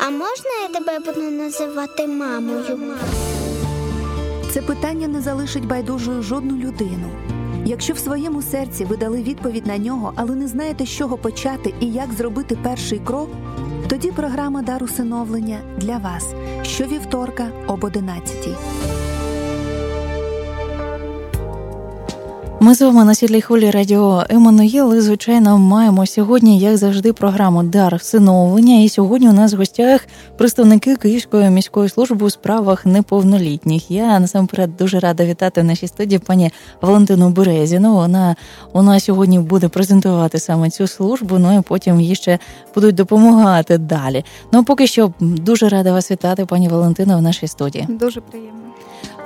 А можна я тебе буду називати мамою? Це питання не залишить байдужою жодну людину. Якщо в своєму серці ви дали відповідь на нього, але не знаєте, з чого почати і як зробити перший крок, тоді програма дар усиновлення для вас щовівторка об 11. Ми з вами на світлій хвилі радіо Еммануїл і, звичайно, маємо сьогодні, як завжди, програму Дар всиновлення. І сьогодні у нас в гостях представники Київської міської служби у справах неповнолітніх. Я насамперед дуже рада вітати в нашій студії пані Валентину Березіну. Вона нас сьогодні буде презентувати саме цю службу. Ну і потім їй ще будуть допомагати далі. Ну поки що дуже рада вас вітати, пані Валентина, в нашій студії. Дуже приємно.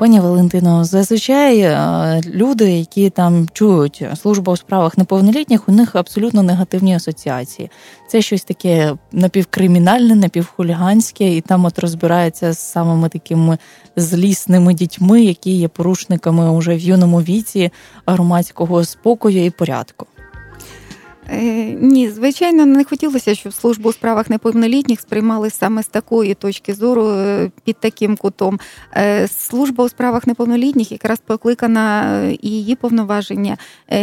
Пані Валентино, зазвичай е, люди, які там чують службу у справах неповнолітніх, у них абсолютно негативні асоціації. Це щось таке напівкримінальне, напівхуліганське, і там от розбирається з самими такими злісними дітьми, які є порушниками уже в юному віці громадського спокою і порядку. Е, ні, звичайно, не хотілося, щоб службу у справах неповнолітніх сприймали саме з такої точки зору е, під таким кутом. Е, служба у справах неповнолітніх якраз покликана її повноваження,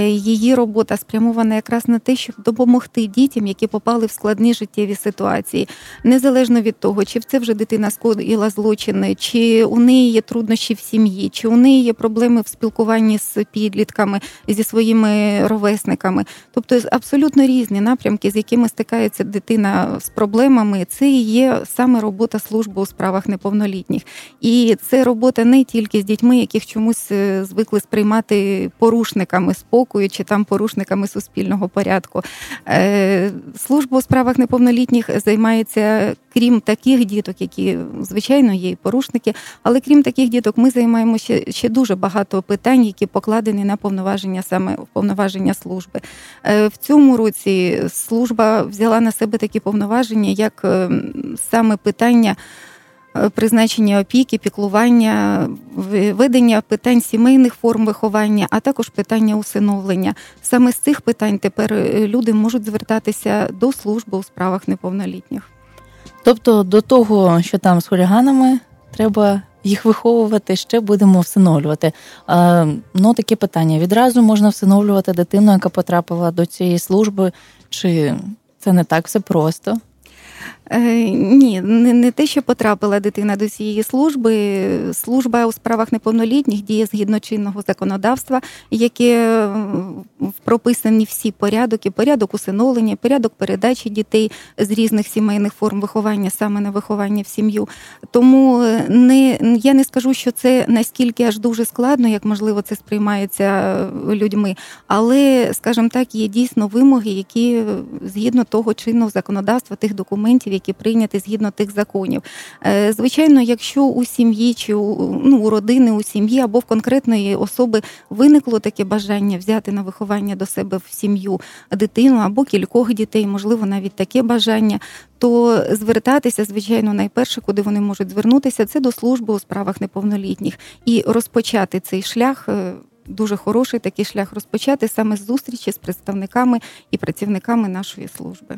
її робота спрямована якраз на те, щоб допомогти дітям, які попали в складні життєві ситуації, незалежно від того, чи це вже дитина скоїла злочини, чи у неї є труднощі в сім'ї, чи у неї є проблеми в спілкуванні з підлітками зі своїми ровесниками, тобто абсолютно абсолютно різні напрямки, з якими стикається дитина з проблемами. Це і є саме робота служби у справах неповнолітніх. І це робота не тільки з дітьми, яких чомусь е, звикли сприймати порушниками спокою чи там порушниками суспільного порядку. Е, служба у справах неповнолітніх займається крім таких діток, які звичайно є і порушники, але крім таких діток, ми займаємося ще дуже багато питань, які покладені на повноваження саме повноваження служби. Е, в цьому році служба взяла на себе такі повноваження, як е, саме питання. Е, призначення опіки, піклування, ведення питань сімейних форм виховання, а також питання усиновлення. Саме з цих питань тепер люди можуть звертатися до служби у справах неповнолітніх. Тобто до того, що там з хуліганами, треба їх виховувати, ще будемо всиновлювати. Е, Ну, таке питання: відразу можна всиновлювати дитину, яка потрапила до цієї служби, чи це не так все просто? Е, ні, не те, що потрапила дитина до цієї служби. Служба у справах неповнолітніх діє згідно чинного законодавства, яке прописані всі порядок, порядок усиновлення, порядок передачі дітей з різних сімейних форм виховання саме на виховання в сім'ю. Тому е, не я не скажу, що це наскільки аж дуже складно, як можливо це сприймається людьми, але, скажімо так, є дійсно вимоги, які згідно того чинного законодавства тих документів які прийняті згідно тих законів. Е, звичайно, якщо у сім'ї чи у, ну, у родини, у сім'ї або в конкретної особи виникло таке бажання взяти на виховання до себе в сім'ю дитину або кількох дітей, можливо, навіть таке бажання. То звертатися, звичайно, найперше, куди вони можуть звернутися, це до служби у справах неповнолітніх і розпочати цей шлях. Е, дуже хороший такий шлях розпочати саме з зустрічі з представниками і працівниками нашої служби.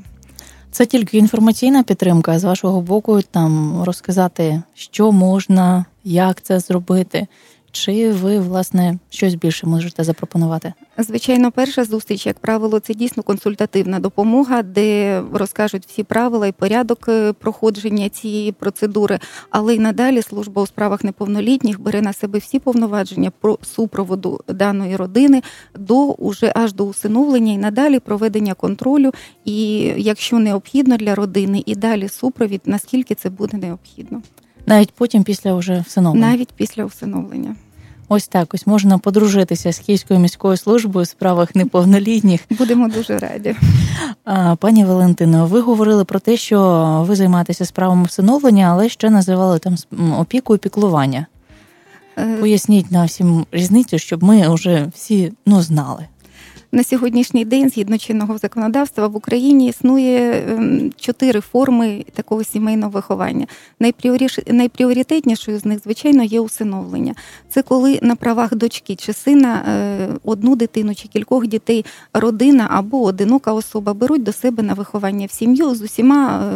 Це тільки інформаційна підтримка з вашого боку, там розказати, що можна, як це зробити. Чи ви власне щось більше можете запропонувати? Звичайно, перша зустріч, як правило, це дійсно консультативна допомога, де розкажуть всі правила і порядок е, проходження цієї процедури. Але й надалі служба у справах неповнолітніх бере на себе всі повноваження про супроводу даної родини до уже аж до усиновлення і надалі проведення контролю. І якщо необхідно для родини, і далі супровід, наскільки це буде необхідно. Навіть потім після вже всиновлення? Навіть після усиновлення. Ось так ось можна подружитися з Київською міською службою у справах неповнолітніх. Будемо дуже раді. Пані Валентино, ви говорили про те, що ви займаєтеся справами всиновлення, але ще називали там опіку і піклування. Е, Поясніть нам всім різницю, щоб ми вже всі ну знали. На сьогоднішній день, згідно чинного законодавства, в Україні існує ем, чотири форми такого сімейного виховання. Найпріоритетнішою з них, звичайно, є усиновлення. Це коли на правах дочки чи сина е, одну дитину чи кількох дітей родина або одинока особа беруть до себе на виховання в сім'ю з усіма.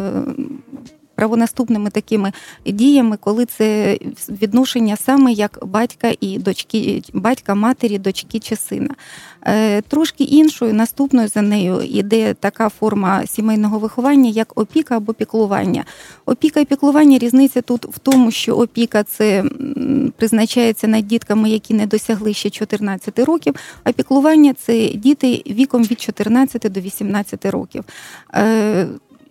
Е, правонаступними такими діями, коли це відношення саме як батька і дочки, батька, матері, дочки чи сина. Е, трошки іншою наступною за нею іде така форма сімейного виховання, як опіка або піклування. Опіка і піклування різниця тут в тому, що опіка це призначається над дітками, які не досягли ще 14 років, а піклування це діти віком від 14 до 18 років.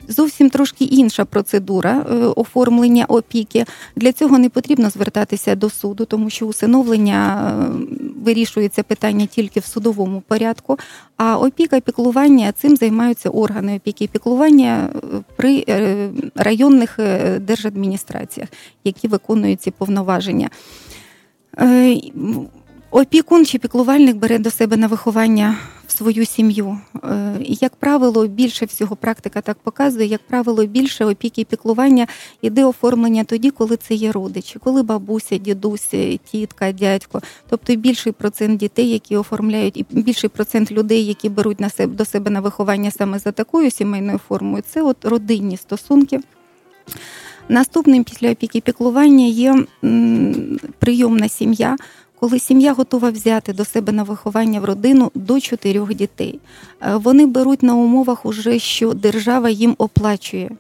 Е, зовсім трошки інша процедура е, оформлення опіки. Для цього не потрібно звертатися до суду, тому що усиновлення е, вирішується питання тільки в судовому порядку. А опіка піклування цим займаються органи опіки і піклування при районних держадміністраціях, які виконують ці повноваження. Опікун чи піклувальник бере до себе на виховання свою сім'ю. Е, як правило, більше всього практика так показує, як правило, більше опіки і піклування йде оформлення тоді, коли це є родичі, коли бабуся, дідусь, тітка, дядько, тобто більший процент дітей, які оформляють, і більший процент людей, які беруть на себе до себе на виховання саме за такою сімейною формою, це от родинні стосунки. Наступним після опіки піклування є прийомна сім'я коли сім'я готова взяти до себе на виховання в родину до чотирьох дітей. Е, вони беруть на умовах, уже що держава їм оплачує.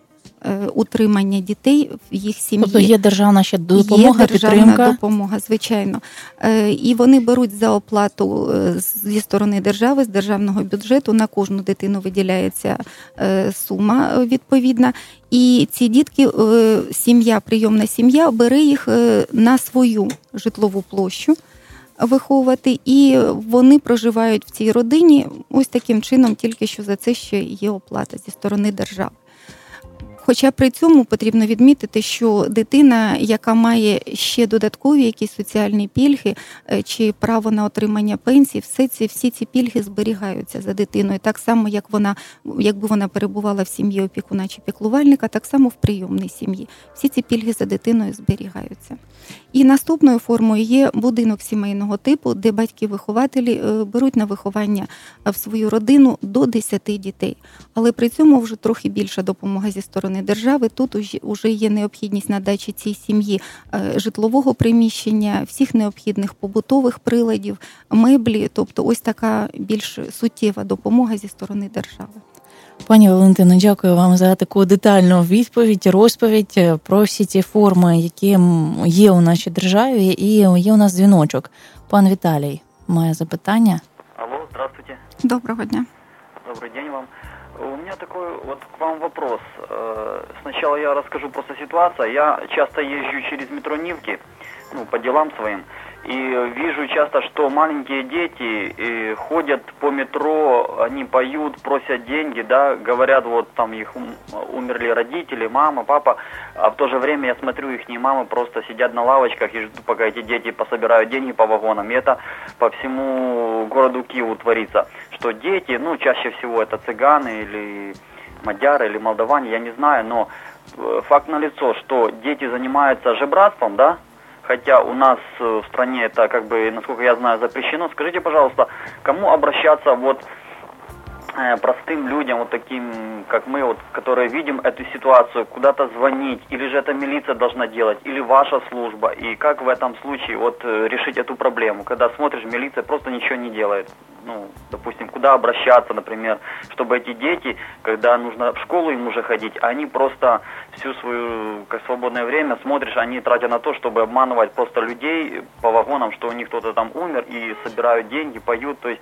Е, утримання дітей в їх сім'ї. Тобто є державна ще допомога, є державна підтримка? допомога, звичайно. Е, і вони беруть за оплату зі сторони держави, з державного бюджету на кожну дитину виділяється сума відповідна. І ці дітки, сім'я, прийомна сім'я, бере їх на свою житлову площу виховувати, і вони проживають в цій родині ось таким чином, тільки що за це ще є оплата зі сторони держави. Хоча при цьому потрібно відмітити, що дитина, яка має ще додаткові якісь соціальні пільги е, чи право на отримання пенсії, все ці всі ці пільги зберігаються за дитиною, так само як вона, якби вона перебувала в сім'ї опікуна чи піклувальника, так само в прийомній сім'ї. Всі ці пільги за дитиною зберігаються. І наступною формою є будинок сімейного типу, де батьки-вихователі е, беруть на виховання в свою родину до 10 дітей. Але при цьому вже трохи більша допомога зі сторони держави. Тут вже є необхідність надачі цій сім'ї е, житлового приміщення, всіх необхідних побутових приладів, меблі, тобто ось така більш суттєва допомога зі сторони держави. Пані Валентино, дякую вам за таку детальну відповідь, розповідь про всі ті форми, які є у нашій державі, і є у нас дзвіночок. Пан Віталій має запитання. Алло, здравствуйте. Доброго дня. Добрый день вам. У меня такой вот к вам вопрос. Э, сначала я расскажу просто ситуацию. Я часто езжу через метро Нивки, ну, по делам своим. И вижу часто, что маленькие дети и ходят по метро, они поют, просят деньги, да, говорят, вот там их умерли родители, мама, папа, а в то же время я смотрю, их мамы просто сидят на лавочках и ждут, пока эти дети пособирают деньги по вагонам. И это по всему городу Киеву творится, что дети, ну, чаще всего это цыганы или мадяры или молдаване, я не знаю, но э, факт налицо, что дети занимаются жебратством, да, хотя у нас э, в стране это, как бы, насколько я знаю, запрещено. Скажите, пожалуйста, кому обращаться вот э, простым людям, вот таким, как мы, вот, которые видим эту ситуацию, куда-то звонить, или же это милиция должна делать, или ваша служба, и как в этом случае вот э, решить эту проблему, когда смотришь, милиция просто ничего не делает, ну, допустим, куда обращаться, например, чтобы эти дети, когда нужно в школу им уже ходить, они просто всю свою как свободное время смотришь, они тратят на то, чтобы обманывать просто людей по вагонам, что у них кто-то там умер и собирают деньги, поют, то есть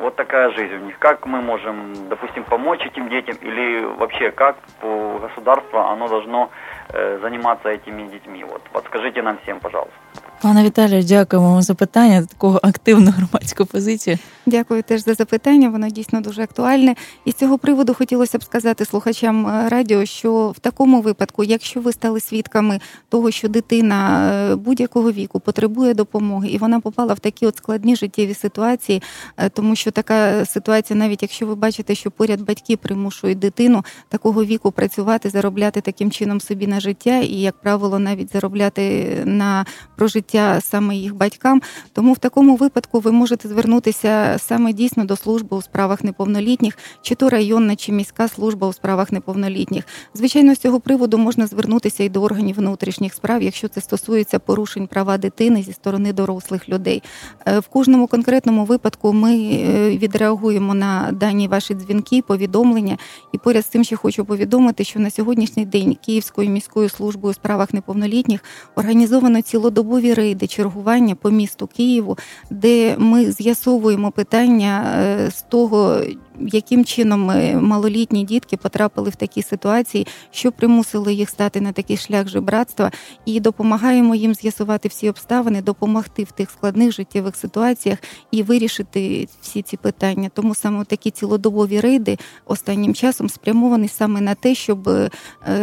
вот такая жизнь у них. Как мы можем, допустим, помочь этим детям или вообще как по государству оно должно э, заниматься этими детьми? Вот подскажите нам всем, пожалуйста. Пане Віталію, дякуємо вам за питання, за таку активну громадську позицію. Дякую теж за запитання. Воно дійсно дуже актуальне. І з цього приводу хотілося б сказати слухачам е, радіо, що в такому випадку, якщо ви стали свідками того, що дитина е, будь-якого віку потребує допомоги, і вона попала в такі от складні життєві ситуації, е, тому що така ситуація, навіть якщо ви бачите, що поряд батьки примушують дитину такого віку працювати, заробляти таким чином собі на життя, і як правило, навіть заробляти на прожиття життя саме їх батькам. Тому в такому випадку ви можете звернутися саме дійсно до служби у справах неповнолітніх, чи то районна, чи міська служба у справах неповнолітніх. Звичайно, з цього приводу можна звернутися і до органів внутрішніх справ, якщо це стосується порушень права дитини зі сторони дорослих людей. Е, в кожному конкретному випадку ми е, відреагуємо на дані ваші дзвінки, повідомлення. І поряд з тим, ще хочу повідомити, що на сьогоднішній день Київською міською службою у справах неповнолітніх організовано цілодобові рейди чергування по місту Києву, де ми з'ясовуємо питання е, з того, яким чином е, малолітні дітки потрапили в такі ситуації, що примусило їх стати на такий шлях жебратства, і допомагаємо їм з'ясувати всі обставини, допомогти в тих складних життєвих ситуаціях і вирішити всі ці питання. Тому саме такі цілодобові рейди останнім часом спрямовані саме на те, щоб е,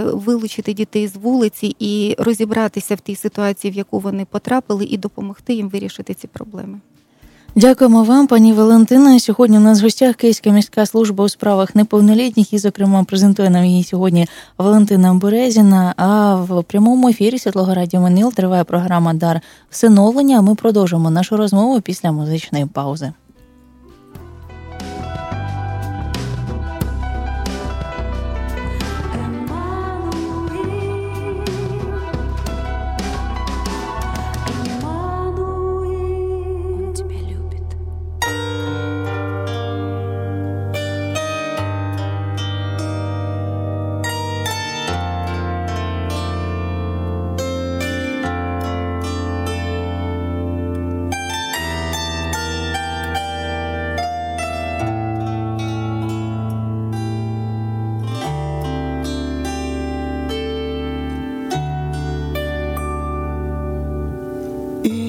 вилучити дітей з вулиці і розібратися в тій ситуації, в яку вони потрапили, і допомогти їм вирішити ці проблеми. Дякуємо вам, пані Валентина. Сьогодні у нас в гостях Київська міська служба у справах неповнолітніх і, зокрема, презентує нам її сьогодні Валентина Березіна. А в прямому ефірі Світлого Радіо Манил триває програма Дар всиновлення. Ми продовжимо нашу розмову після музичної паузи.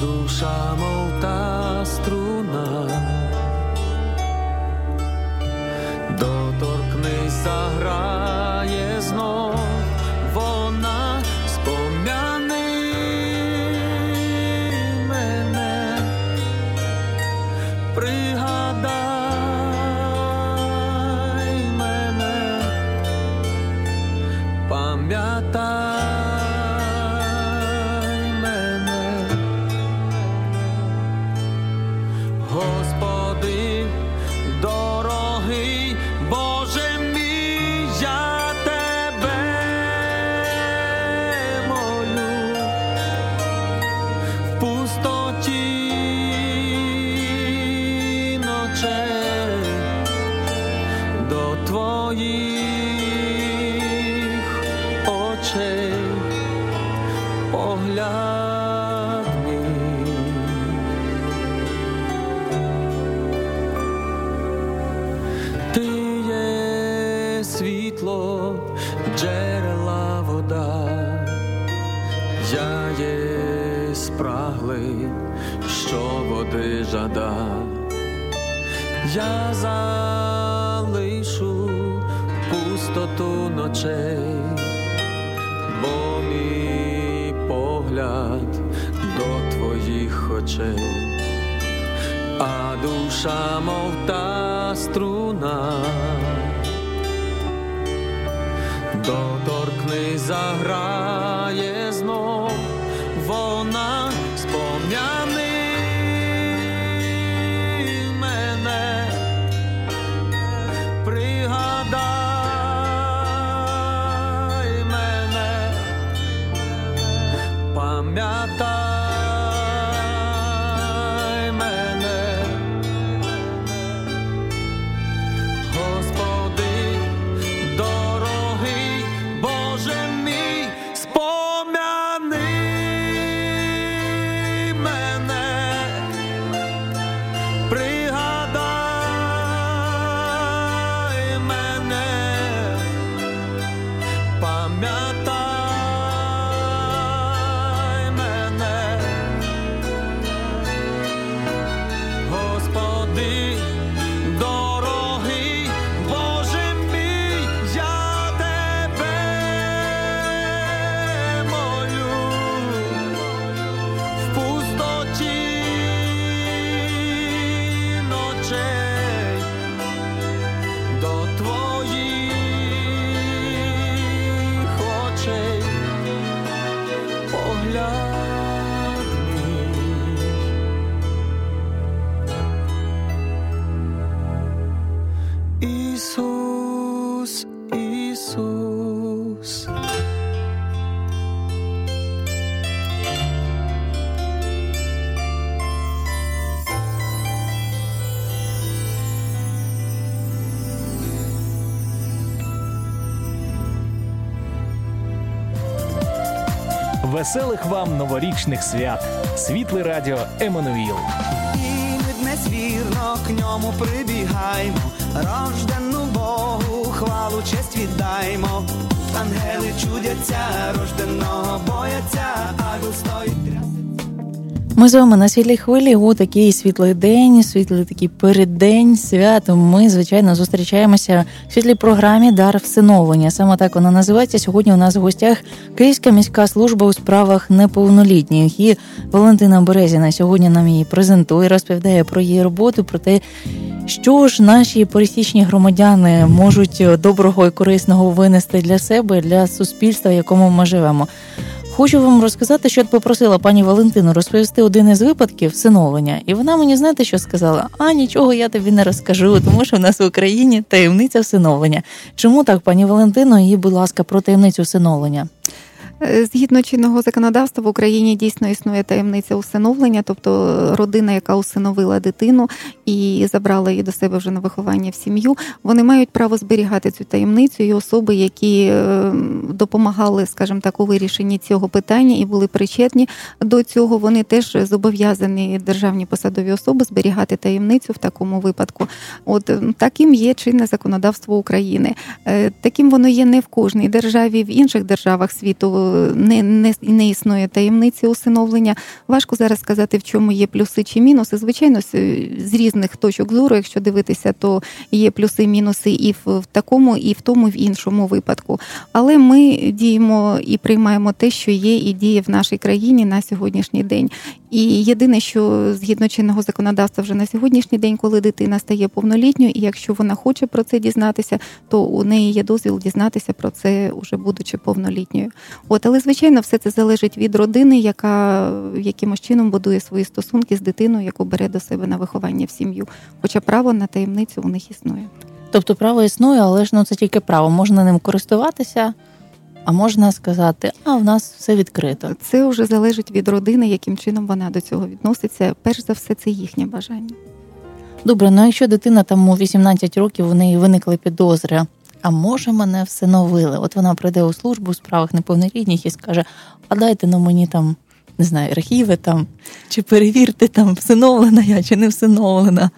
душа, мов та струна, доторкнися гра. твоїх очей погляд ти є світло, джерела вода, я є спраглий, що води жада. Я за світу ночей, бо мій погляд до твоїх очей, а душа, мов та струна, доторкни заграй. Веселих вам новорічних свят! Світле радіо Еммануїл. І ми днес к ньому прибігаємо. рождену Богу, хвалу, честь віддаймо. Ангели чудяться, рожденого бояться, а стоїть трясеться. Ми з вами на світлій хвилі у такий світлий день, світлий такий переддень свято. Ми, звичайно, зустрічаємося в світлій програмі Дар всиновлення. Саме так вона називається. Сьогодні у нас в гостях Київська міська служба у справах неповнолітніх. І Валентина Березіна сьогодні нам її презентує, розповідає про її роботу, про те, що ж наші пересічні громадяни можуть доброго і корисного винести для себе, для суспільства, в якому ми живемо. Хочу вам розказати, що я попросила пані Валентину розповісти один із випадків всиновлення. І вона мені знаєте, що сказала? А нічого я тобі не розкажу, тому що в нас в Україні таємниця всиновлення. Чому так, пані Валентино, і, будь ласка, про таємницю всиновлення? Е, Згідно чинного законодавства в Україні дійсно існує таємниця усиновлення, тобто родина, яка усиновила дитину і забрала її до себе вже на виховання в сім'ю, вони мають право зберігати цю таємницю і особи, які е, допомагали, скажімо так, у вирішенні цього питання і були причетні до цього. Вони теж зобов'язані державні посадові особи зберігати таємницю в такому випадку. От е, таким є чинне законодавство України. Е, Таким воно є не в кожній державі, в інших державах світу е, не, не, не існує таємниці усиновлення. Важко зараз сказати, в чому є плюси чи мінуси. Звичайно, з різних точок зору, якщо дивитися, то є плюси, мінуси і в такому, і в тому, і в іншому випадку. Але ми діємо і приймаємо те, що є, і діє в нашій країні на сьогоднішній день. І єдине, що згідно чинного законодавства вже на сьогоднішній день, коли дитина стає повнолітньою, і якщо вона хоче про це дізнатися, то у неї є дозвіл дізнатися про це, уже будучи повнолітньою. От, але звичайно, все це залежить від родини, яка якимось чином будує свої стосунки з дитиною, яку бере до себе на виховання в сім'ю. Хоча право на таємницю у них існує. Тобто право існує, але ж ну це тільки право. Можна ним користуватися, а можна сказати, а в нас все відкрито. Це вже залежить від родини, яким чином вона до цього відноситься. Перш за все, це їхнє бажання. Добре, ну якщо дитина там у 18 років у неї виникли підозри, а може мене всиновили? От вона прийде у службу у справах неповнолітніх і скаже: А дайте ну мені там. Не знаю, архіви там, чи перевірте там, всиновлена я чи не всиновлена.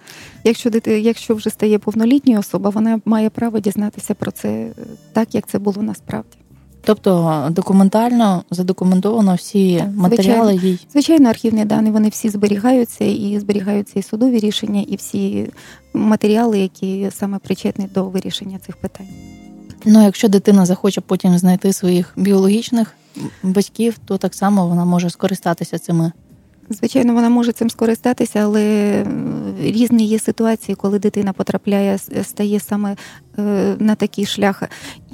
Якщо дити, якщо вже стає повнолітньою особа, вона має право дізнатися про це е, так, як це було насправді. Тобто документально задокументовано всі матеріали їй. Звичайно, архівні дані вони всі зберігаються, і зберігаються і судові рішення, і всі матеріали, які саме причетні до вирішення цих питань. Ну, якщо дитина захоче потім знайти своїх біологічних батьків, то так само вона може скористатися цими. Звичайно, вона може цим скористатися, але е, різні є ситуації, коли дитина потрапляє, стає саме е, на такий шлях,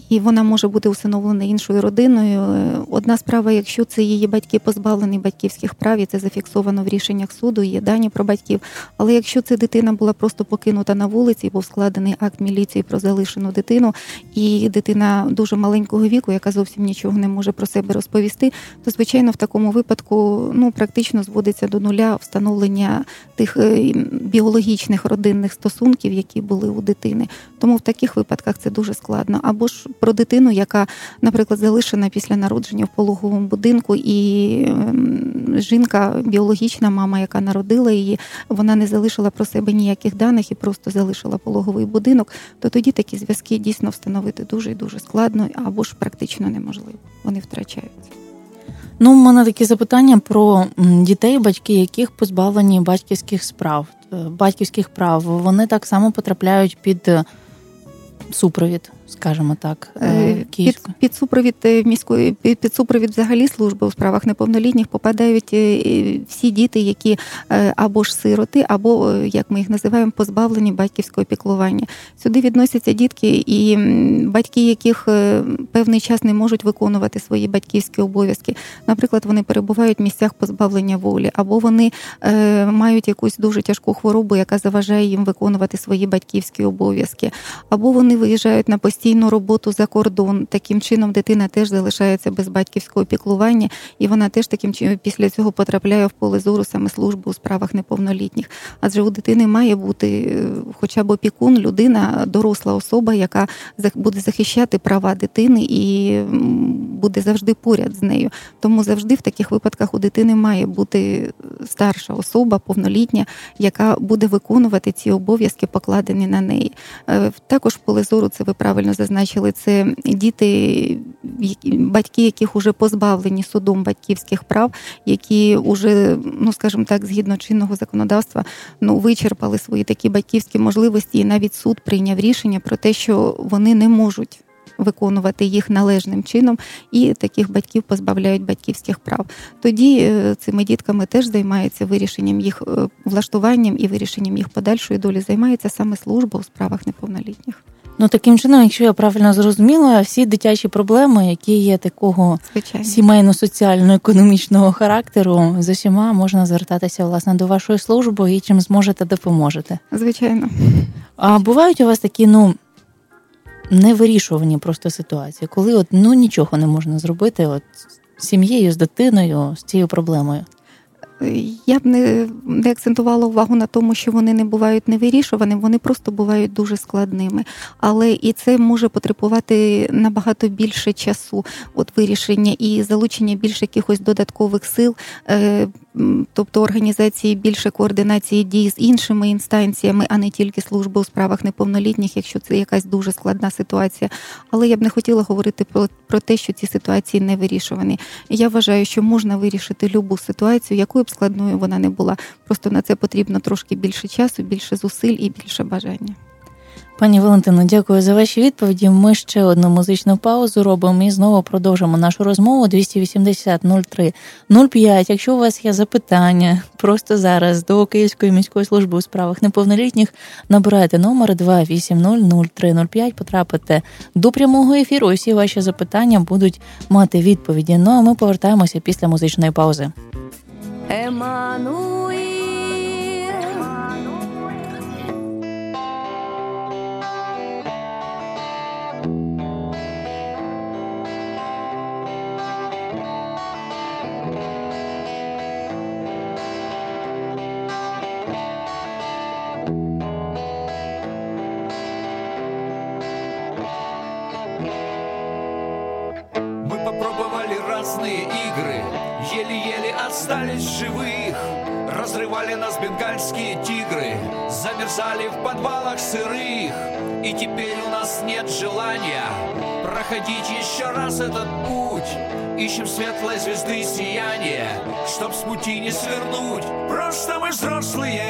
і вона може бути усиновлена іншою родиною. Одна справа, якщо це її батьки позбавлені батьківських прав, і це зафіксовано в рішеннях суду, є дані про батьків. Але якщо це дитина була просто покинута на вулиці, був складений акт міліції про залишену дитину, і дитина дуже маленького віку, яка зовсім нічого не може про себе розповісти, то звичайно в такому випадку ну практично зводиться до нуля встановлення тих е, біологічних родинних стосунків, які були у дитини. Тому в таких випадках це дуже складно. Або ж про дитину, яка, наприклад, залишена після народження в пологовому будинку, і ем, жінка, біологічна мама, яка народила її, вона не залишила про себе ніяких даних і просто залишила пологовий будинок, то тоді такі зв'язки дійсно встановити дуже і дуже складно, або ж практично неможливо. Вони втрачаються. Ну, у мене такі запитання про дітей, батьки, яких позбавлені батьківських справ, батьківських прав. Вони так само потрапляють під супровід скажімо так, Е, е, Під, під супровід е, міської під, під супровід взагалі служби у справах неповнолітніх попадають всі діти, які або ж сироти, або як ми їх називаємо, позбавлені батьківського піклування. Сюди відносяться дітки і батьки, яких певний час не можуть виконувати свої батьківські обов'язки. Наприклад, вони перебувають в місцях позбавлення волі, або вони мають якусь дуже тяжку хворобу, яка заважає їм виконувати свої батьківські обов'язки, або вони виїжджають на постійну роботу за кордон. Таким чином дитина теж залишається без батьківського піклування, і вона теж таким чином після цього потрапляє в поле зору саме служби у справах неповнолітніх. Адже у дитини має бути е, хоча б опікун, людина, доросла особа, яка буде захищати права дитини і буде завжди поряд з нею. Тому завжди в таких випадках у дитини має бути старша особа, повнолітня, яка буде виконувати ці обов'язки, покладені на неї. Е, Також поле зору, це ви правильно зазначили, це діти, батьки, яких уже позбавлені судом батьківських прав, які вже, ну скажімо так, згідно чинного законодавства, ну вичерпали свої такі батьківські можливості, і навіть суд прийняв рішення про те, що вони не можуть. Виконувати їх належним чином, і таких батьків позбавляють батьківських прав. Тоді е, цими дітками теж займається вирішенням їх е, влаштуванням і вирішенням їх подальшої долі. Займається саме служба у справах неповнолітніх. Ну таким чином, якщо я правильно зрозуміла, всі дитячі проблеми, які є такого Звичайно. сімейно-соціально-економічного характеру, з усіма можна звертатися власне до вашої служби і чим зможете, допоможете. Звичайно. А бувають у вас такі, ну. Невирішувані просто ситуації, коли от ну нічого не можна зробити, от з сім'єю, з дитиною, з цією проблемою. Я б не, не акцентувала увагу на тому, що вони не бувають невирішуваними, вони просто бувають дуже складними. Але і це може потребувати набагато більше часу, от вирішення і залучення більше якихось додаткових сил, е, тобто організації більше координації дій з іншими інстанціями, а не тільки служби у справах неповнолітніх, якщо це якась дуже складна ситуація. Але я б не хотіла говорити про, про те, що ці ситуації не вирішувані. Я вважаю, що можна вирішити любу ситуацію, якою б складною вона не була. Просто на це потрібно трошки більше часу, більше зусиль і більше бажання. Пані Валентино, дякую за ваші відповіді. Ми ще одну музичну паузу робимо і знову продовжимо нашу розмову 280 03 05. Якщо у вас є запитання просто зараз до Київської міської служби у справах неповнолітніх, набирайте номер 280 0305, потрапите до прямого ефіру. і Всі ваші запитання будуть мати відповіді. Ну а ми повертаємося після музичної паузи. Еммануїл. Нас бенгальские тигры, замерзали в подвалах сырых. И теперь у нас нет желания проходить еще раз этот путь. Ищем светлой звезды сияние, чтоб с пути не свернуть. Просто мы взрослые.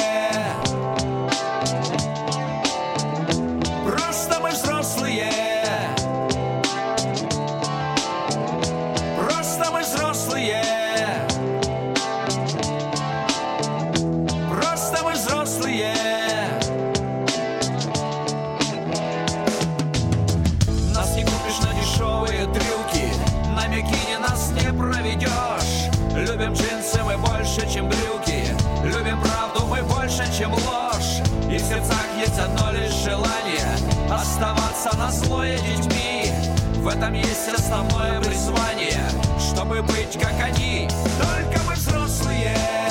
Сердцах есть одно лишь желание оставаться на злое детьми. В этом есть основное призвание, чтобы быть как они. Только мы взрослые.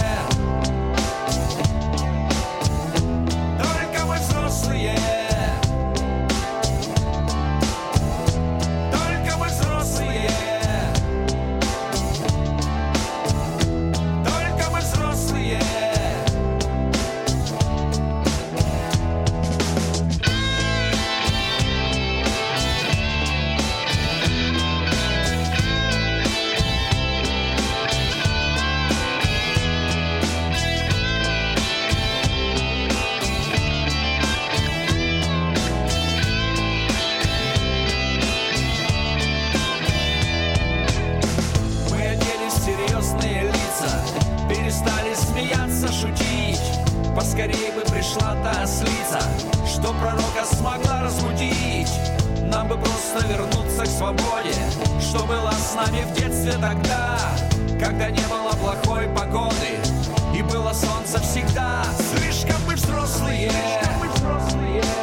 Поскорее бы пришла та ослица Что пророка смогла разбудить. Нам бы просто вернуться к свободе Что было с нами в детстве тогда Когда не было плохой погоды И было солнце всегда. Слишком мы взрослые. Слишком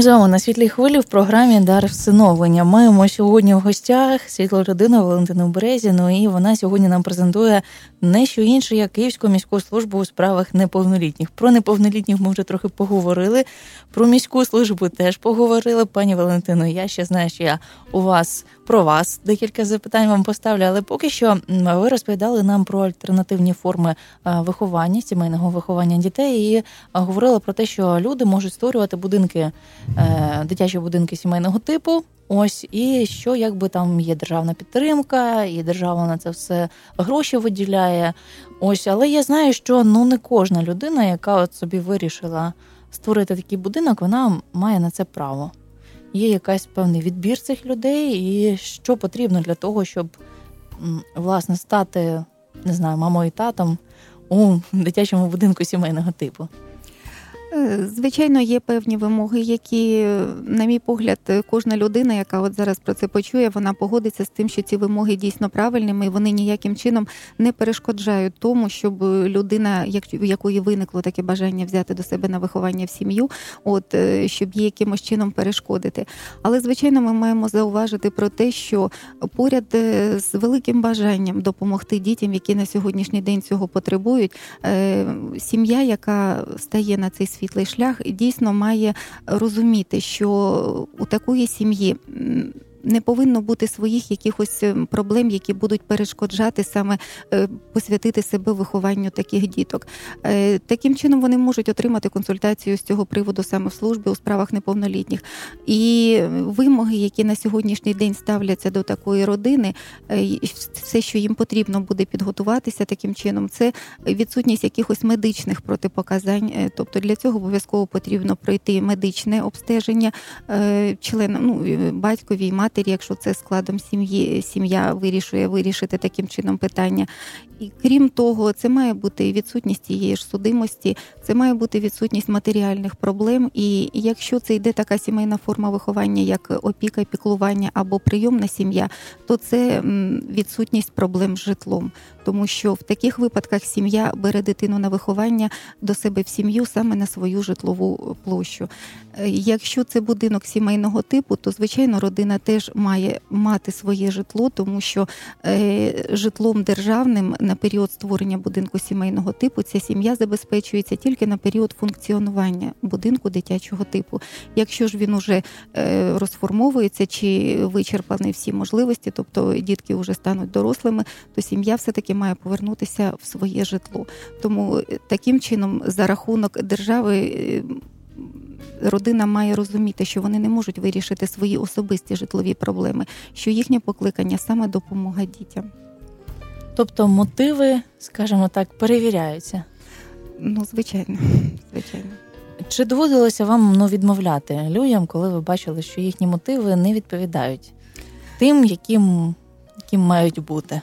Ми з вами на світлій хвилі в програмі Дар всиновлення. Маємо сьогодні в гостях світло людину Валентину Березіну, і вона сьогодні нам презентує не що інше, як Київську міську службу у справах неповнолітніх. Про неповнолітніх ми вже трохи поговорили. Про міську службу теж поговорили. Пані Валентино, я ще знаю, що я у вас про вас декілька запитань вам поставлю, але поки що ви розповідали нам про альтернативні форми е, виховання, сімейного виховання дітей, і е, говорили про те, що люди можуть створювати будинки, е, дитячі будинки сімейного типу. Ось і що якби там є державна підтримка, і держава на це все гроші виділяє. Ось, але я знаю, що ну не кожна людина, яка от собі вирішила створити такий будинок, вона має на це право. Є якась певний відбір цих людей, і що потрібно для того, щоб власне стати не знаю, мамою і татом у дитячому будинку сімейного типу. Е, Звичайно, є певні вимоги, які, на мій погляд, кожна людина, яка от зараз про це почує, вона погодиться з тим, що ці вимоги дійсно правильними, і вони ніяким чином не перешкоджають тому, щоб людина, у якої виникло таке бажання взяти до себе на виховання в сім'ю, от е, щоб їй якимось чином перешкодити. Але звичайно, ми маємо зауважити про те, що поряд е, з великим бажанням допомогти дітям, які на сьогоднішній день цього потребують, сім'я, яка стає на цей світлий шлях, дійсно має розуміти, що у такої сім'ї. Не повинно бути своїх якихось е, проблем, які будуть перешкоджати саме е, посвятити себе вихованню таких діток. Е, Таким чином вони можуть отримати консультацію з цього приводу саме в службі у справах неповнолітніх. І вимоги, які на сьогоднішній день ставляться до такої родини, все, що їм потрібно буде підготуватися таким чином, це відсутність якихось медичних протипоказань. Тобто для цього обов'язково потрібно пройти медичне обстеження членам, ну батькові і матері, якщо це складом сім'ї, сім'я вирішує вирішити таким чином питання. І крім того, це має бути відсутність тієї ж судимості, це має бути відсутність матеріальних проблем. І якщо це йде така сімейна форма виховання, як опіка, піклування або прийомна сім'я, то це відсутність проблем з житлом, тому що в таких випадках сім'я бере дитину на виховання до себе в сім'ю саме на свою житлову площу. Е, Якщо це будинок сімейного типу, то звичайно родина теж має мати своє житло, тому що е, житлом державним на період створення будинку сімейного типу ця сім'я забезпечується тільки на період функціонування будинку дитячого типу. Якщо ж він уже е, розформовується чи вичерпані всі можливості, тобто дітки вже стануть дорослими, то сім'я все таки має повернутися в своє житло. Тому е, таким чином, за рахунок держави. е, Родина має розуміти, що вони не можуть вирішити свої особисті житлові проблеми, що їхнє покликання саме допомога дітям. Тобто мотиви, скажімо так, перевіряються. Ну, звичайно, звичайно. Чи доводилося вам ну, відмовляти людям, коли ви бачили, що їхні мотиви не відповідають тим, яким, яким мають бути?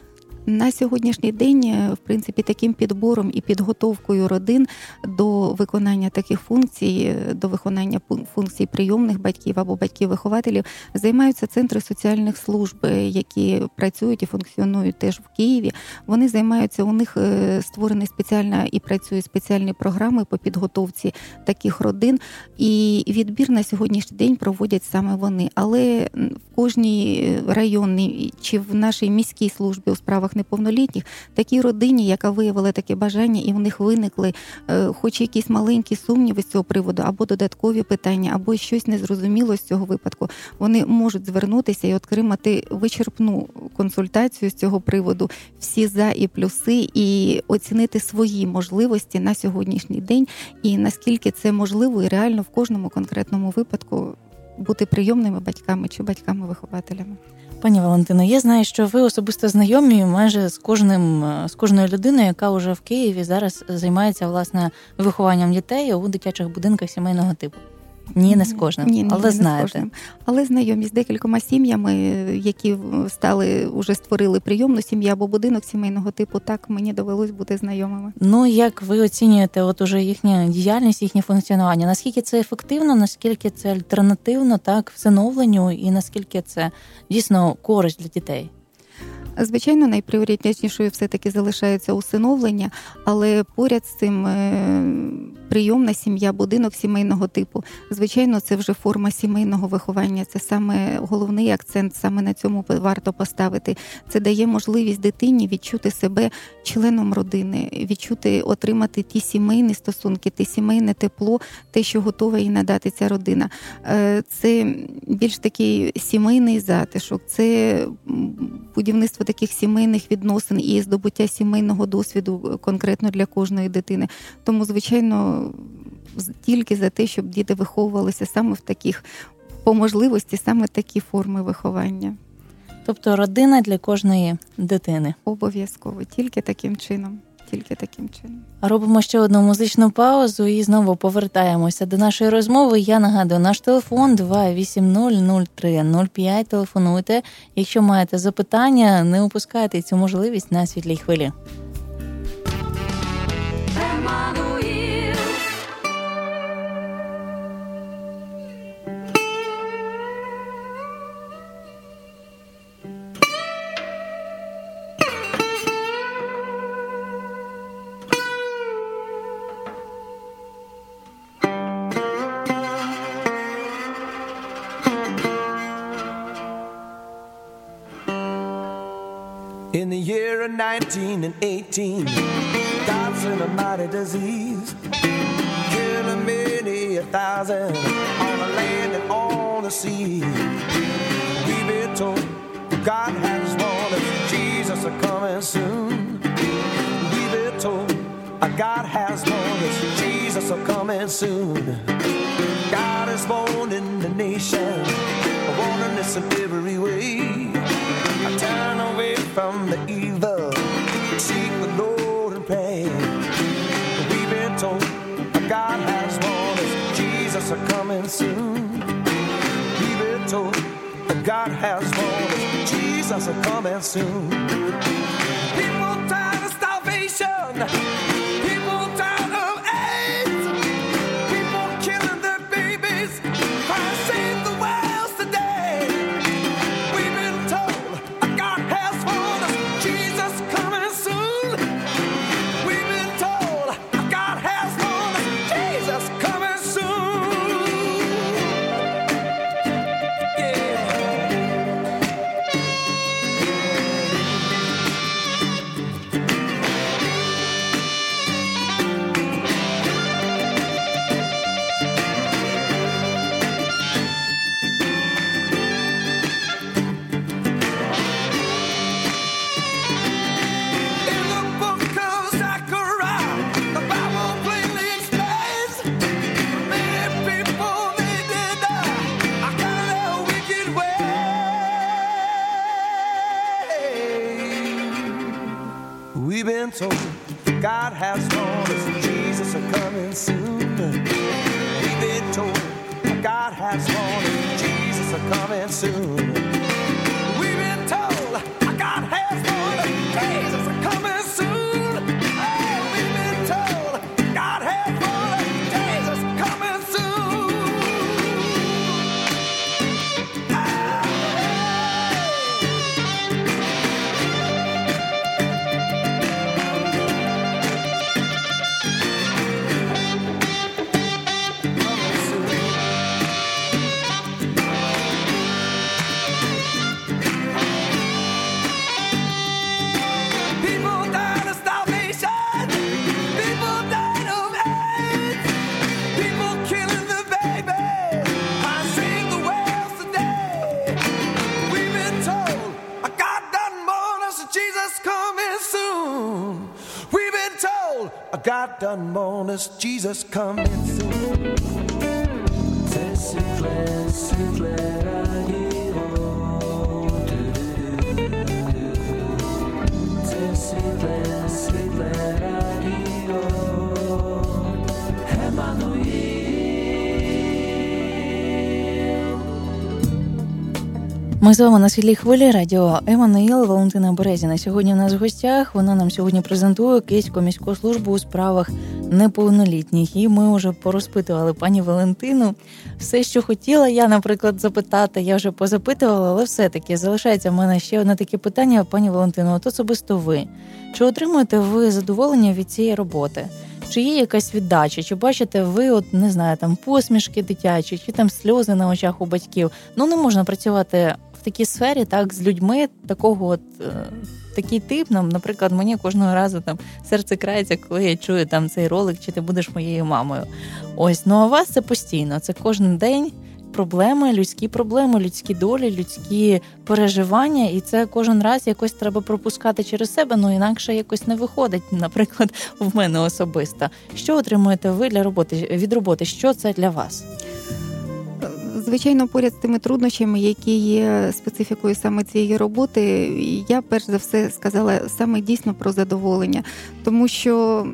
На сьогоднішній день, е, в принципі, таким підбором і підготовкою родин до виконання таких функцій, е, до виконання функцій прийомних батьків або батьків-вихователів займаються центри соціальних служб, е, які працюють і функціонують теж в Києві. Вони займаються у них створені спеціальна і працюють спеціальні програми по підготовці таких родин. І відбір на сьогоднішній день проводять саме вони. Але в кожній районній чи в нашій міській службі у справах неповнолітніх, такій родині, яка виявила таке бажання, і в них виникли е, хоч якісь маленькі сумніви з цього приводу, або додаткові питання, або щось незрозуміло з цього випадку, вони можуть звернутися і отримати вичерпну консультацію з цього приводу, всі за і плюси, і оцінити свої можливості на сьогоднішній день, і наскільки це можливо і реально в кожному конкретному випадку бути прийомними батьками чи батьками-вихователями. Пані Валентино, я знаю, що ви особисто знайомі майже з кожним з кожною людиною, яка вже в Києві зараз займається власне вихованням дітей у дитячих будинках сімейного типу. Ні, не з кожним, ні, ні, але не знаєте. З кожним. Але знайомі з декількома сім'ями, які стали уже створили прийомну сім'ю або будинок сімейного типу. Так мені довелось бути знайомими. Ну як ви оцінюєте, от уже їхню діяльність, їхнє функціонування? Наскільки це ефективно, наскільки це альтернативно, так всиновленню, і наскільки це дійсно користь для дітей? Звичайно, найпріоритетнішою все-таки залишається усиновлення, але поряд з цим е, прийомна сім'я, будинок сімейного типу. Звичайно, це вже форма сімейного виховання. Це саме головний акцент, саме на цьому варто поставити. Це дає можливість дитині відчути себе членом родини, відчути, отримати ті сімейні стосунки, те сімейне тепло, те, що готова їй надати ця родина. Е, це більш такий сімейний затишок, це будівництво таких сімейних відносин і здобуття сімейного досвіду конкретно для кожної дитини. Тому, звичайно, тільки за те, щоб діти виховувалися саме в таких по можливості, саме такі форми виховання. Тобто родина для кожної дитини. Обов'язково, тільки таким чином. Тільки таким чином. Робимо ще одну музичну паузу і знову повертаємося до нашої розмови. Я нагадую, наш телефон 2800305. Телефонуйте. Якщо маєте запитання, не упускайте цю можливість на світлій хвилі. Year of 19 and 18, God sent a mighty disease, killing many a thousand on the land and on the sea. We've been told God has warned us, Jesus is coming soon. We've been told God has warned us, Jesus is coming soon. God is warning the nation, warning in every way. I turn away from the evil, coming soon. We've been told God has warned us, Jesus is coming soon. People tired of starvation, We've God has warned us, Jesus is coming soon. We've been told God has warned us, Jesus is coming soon. I'm honest, Jesus coming through. Tessie Ми з вами на світлій хвилі радіо Еммануїл Валентина Березіна. Сьогодні у нас в гостях. Вона нам сьогодні презентує Київську міську службу у справах неповнолітніх. І ми вже порозпитували пані Валентину все, що хотіла. Я, наприклад, запитати. Я вже позапитувала, але все-таки залишається в мене ще одне таке питання, пані Валентино. От особисто ви чи отримуєте ви задоволення від цієї роботи? Чи є якась віддача? Чи бачите ви, от не знаю, там посмішки дитячі, чи там сльози на очах у батьків? Ну не можна працювати в такій сфері, так з людьми такого, от е, такий тип. Нам, наприклад, мені кожного разу там серце крається, коли я чую там цей ролик, чи ти будеш моєю мамою. Ось ну а вас це постійно. Це кожен день. Проблеми, людські проблеми, людські долі, людські переживання, і це кожен раз якось треба пропускати через себе, ну інакше якось не виходить. Наприклад, в мене особисто. Що отримуєте ви для роботи від роботи? Що це для вас? Звичайно, поряд з тими труднощами, які є специфікою саме цієї роботи, я перш за все сказала саме дійсно про задоволення, тому що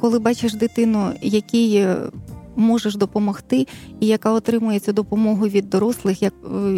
коли бачиш дитину, якій можеш допомогти, і яка отримує цю допомогу від дорослих, як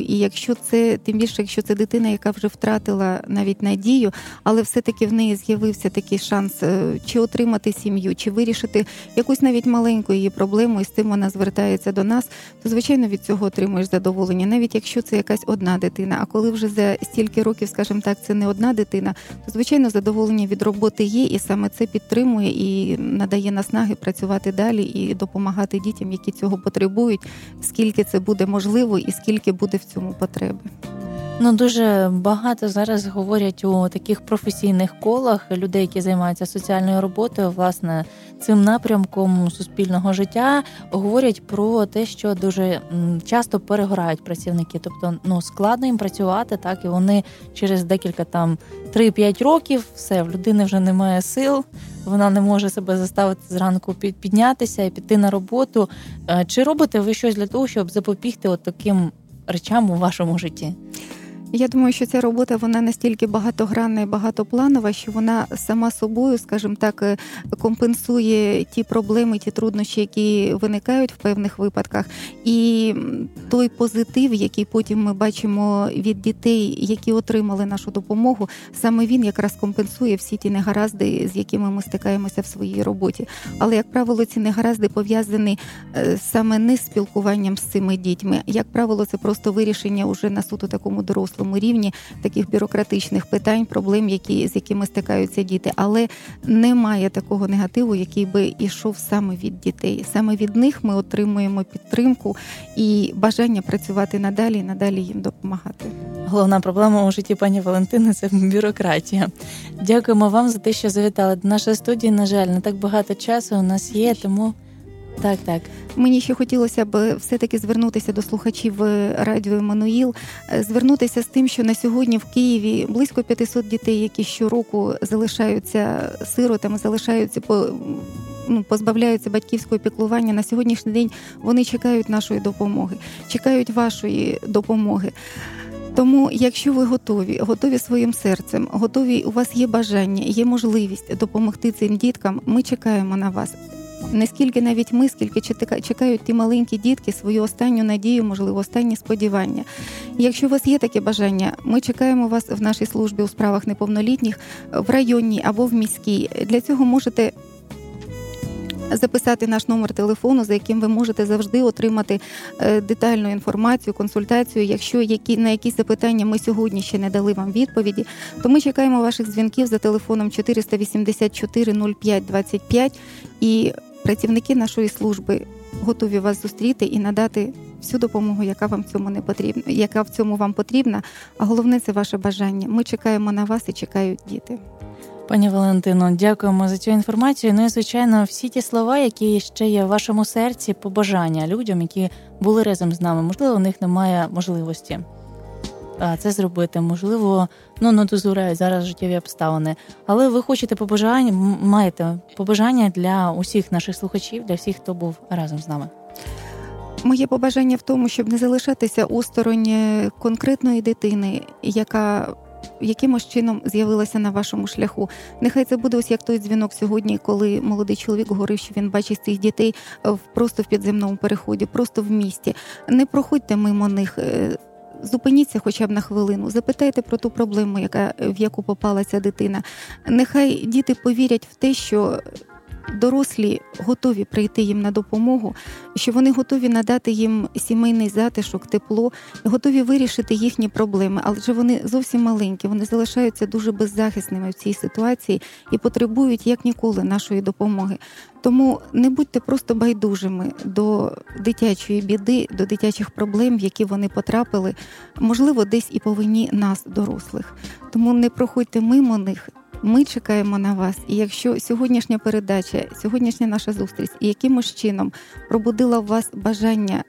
і якщо це тим більше, якщо це дитина, яка вже втратила навіть надію, але все-таки в неї з'явився такий шанс е, чи отримати сім'ю, чи вирішити якусь навіть маленьку її проблему, і з цим вона звертається до нас, то звичайно від цього отримуєш задоволення, навіть якщо це якась одна дитина. А коли вже за стільки років, скажімо так, це не одна дитина, то звичайно задоволення від роботи є, і саме це підтримує і надає наснаги працювати далі і допомагати дітям, які цього потребують, скільки це буде можливо і скільки буде в цьому потреби. Ну дуже багато зараз говорять у таких професійних колах людей, які займаються соціальною роботою, власне, цим напрямком суспільного життя, говорять про те, що дуже часто перегорають працівники, тобто ну складно їм працювати, так і вони через декілька там 3-5 років все в людини вже немає сил. Вона не може себе заставити зранку піднятися і піти на роботу. Е, чи робите ви щось для того, щоб запобігти от таким речам у вашому житті? Я думаю, що ця робота вона настільки багатогранна і багатопланова, що вона сама собою, скажімо так, е, компенсує ті проблеми, ті труднощі, які виникають в певних випадках, і той позитив, який потім ми бачимо від дітей, які отримали нашу допомогу, саме він якраз компенсує всі ті негаразди, з якими ми стикаємося в своїй роботі. Але як правило, ці негаразди пов'язані е, саме не з спілкуванням з цими дітьми. Як правило, це просто вирішення уже на суто такому дорослому дорослому рівні таких бюрократичних питань, проблем, які з якими стикаються діти, але немає такого негативу, який би йшов саме від дітей. Саме від них ми отримуємо підтримку і бажання працювати надалі, і надалі їм допомагати. Головна проблема у житті пані Валентини це бюрократія. Дякуємо вам за те, що завітали до нашої студії. На жаль, не так багато часу у нас є, тому. Так, так. Мені ще хотілося б все-таки звернутися до слухачів е, радіо Еммануїл, е, звернутися з тим, що на сьогодні в Києві близько 500 дітей, які щороку залишаються сиротами, залишаються по. Ну, позбавляються батьківського піклування на сьогоднішній день. Вони чекають нашої допомоги, чекають вашої допомоги. Тому, якщо ви готові, готові своїм серцем, готові, у вас є бажання, є можливість допомогти цим діткам. Ми чекаємо на вас не скільки навіть ми, скільки чекають ті маленькі дітки свою останню надію, можливо, останні сподівання. якщо у вас є таке бажання, ми чекаємо вас в нашій службі у справах неповнолітніх в районній або в міській. Для цього можете. Записати наш номер телефону, за яким ви можете завжди отримати е, детальну інформацію, консультацію. Якщо які на якісь запитання ми сьогодні ще не дали вам відповіді, то ми чекаємо ваших дзвінків за телефоном 484 05 25 і Працівники нашої служби готові вас зустріти і надати всю допомогу, яка вам цьому не потрібна, яка в цьому вам потрібна. А головне це ваше бажання. Ми чекаємо на вас і чекають діти. Пані Валентино, дякуємо за цю інформацію. Ну і звичайно, всі ті слова, які ще є в вашому серці, побажання людям, які були разом з нами. Можливо, у них немає можливості це зробити. Можливо, ну не дозурають зараз життєві обставини. Але ви хочете побажання, маєте побажання для усіх наших слухачів, для всіх, хто був разом з нами. Моє побажання в тому, щоб не залишатися осторонь е, конкретної дитини, яка якимось чином з'явилася на вашому шляху. Нехай це буде ось як той дзвінок сьогодні, коли молодий чоловік говорив, що він бачить цих дітей е, просто в підземному переході, просто в місті. Не проходьте мимо них. Зупиніться хоча б на хвилину, запитайте про ту проблему, яка в яку попала ця дитина. Нехай діти повірять в те, що дорослі готові прийти їм на допомогу, що вони готові надати їм сімейний затишок, тепло, готові вирішити їхні проблеми, але вони зовсім маленькі, вони залишаються дуже беззахисними в цій ситуації і потребують як ніколи нашої допомоги. Тому не будьте просто байдужими до дитячої біди, до дитячих проблем, в які вони потрапили, можливо, десь і по вині нас, дорослих. Тому не проходьте мимо них. Ми чекаємо на вас. І якщо сьогоднішня передача, сьогоднішня наша зустріч і якимось чином пробудила в вас бажання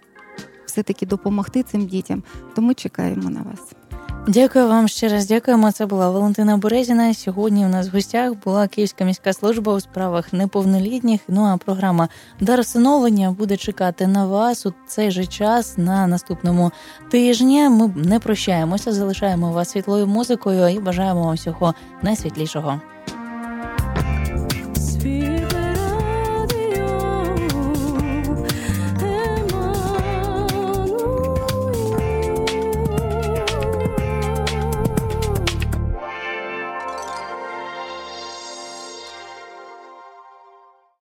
все-таки допомогти цим дітям, то ми чекаємо на вас. Дякую вам ще раз. Дякуємо. Це була Валентина Березіна. Сьогодні у нас в гостях була Київська міська служба у справах неповнолітніх. Ну а програма Дар всиновлення буде чекати на вас у цей же час на наступному тижні. Ми не прощаємося, залишаємо вас світлою музикою і бажаємо вам всього найсвітлішого.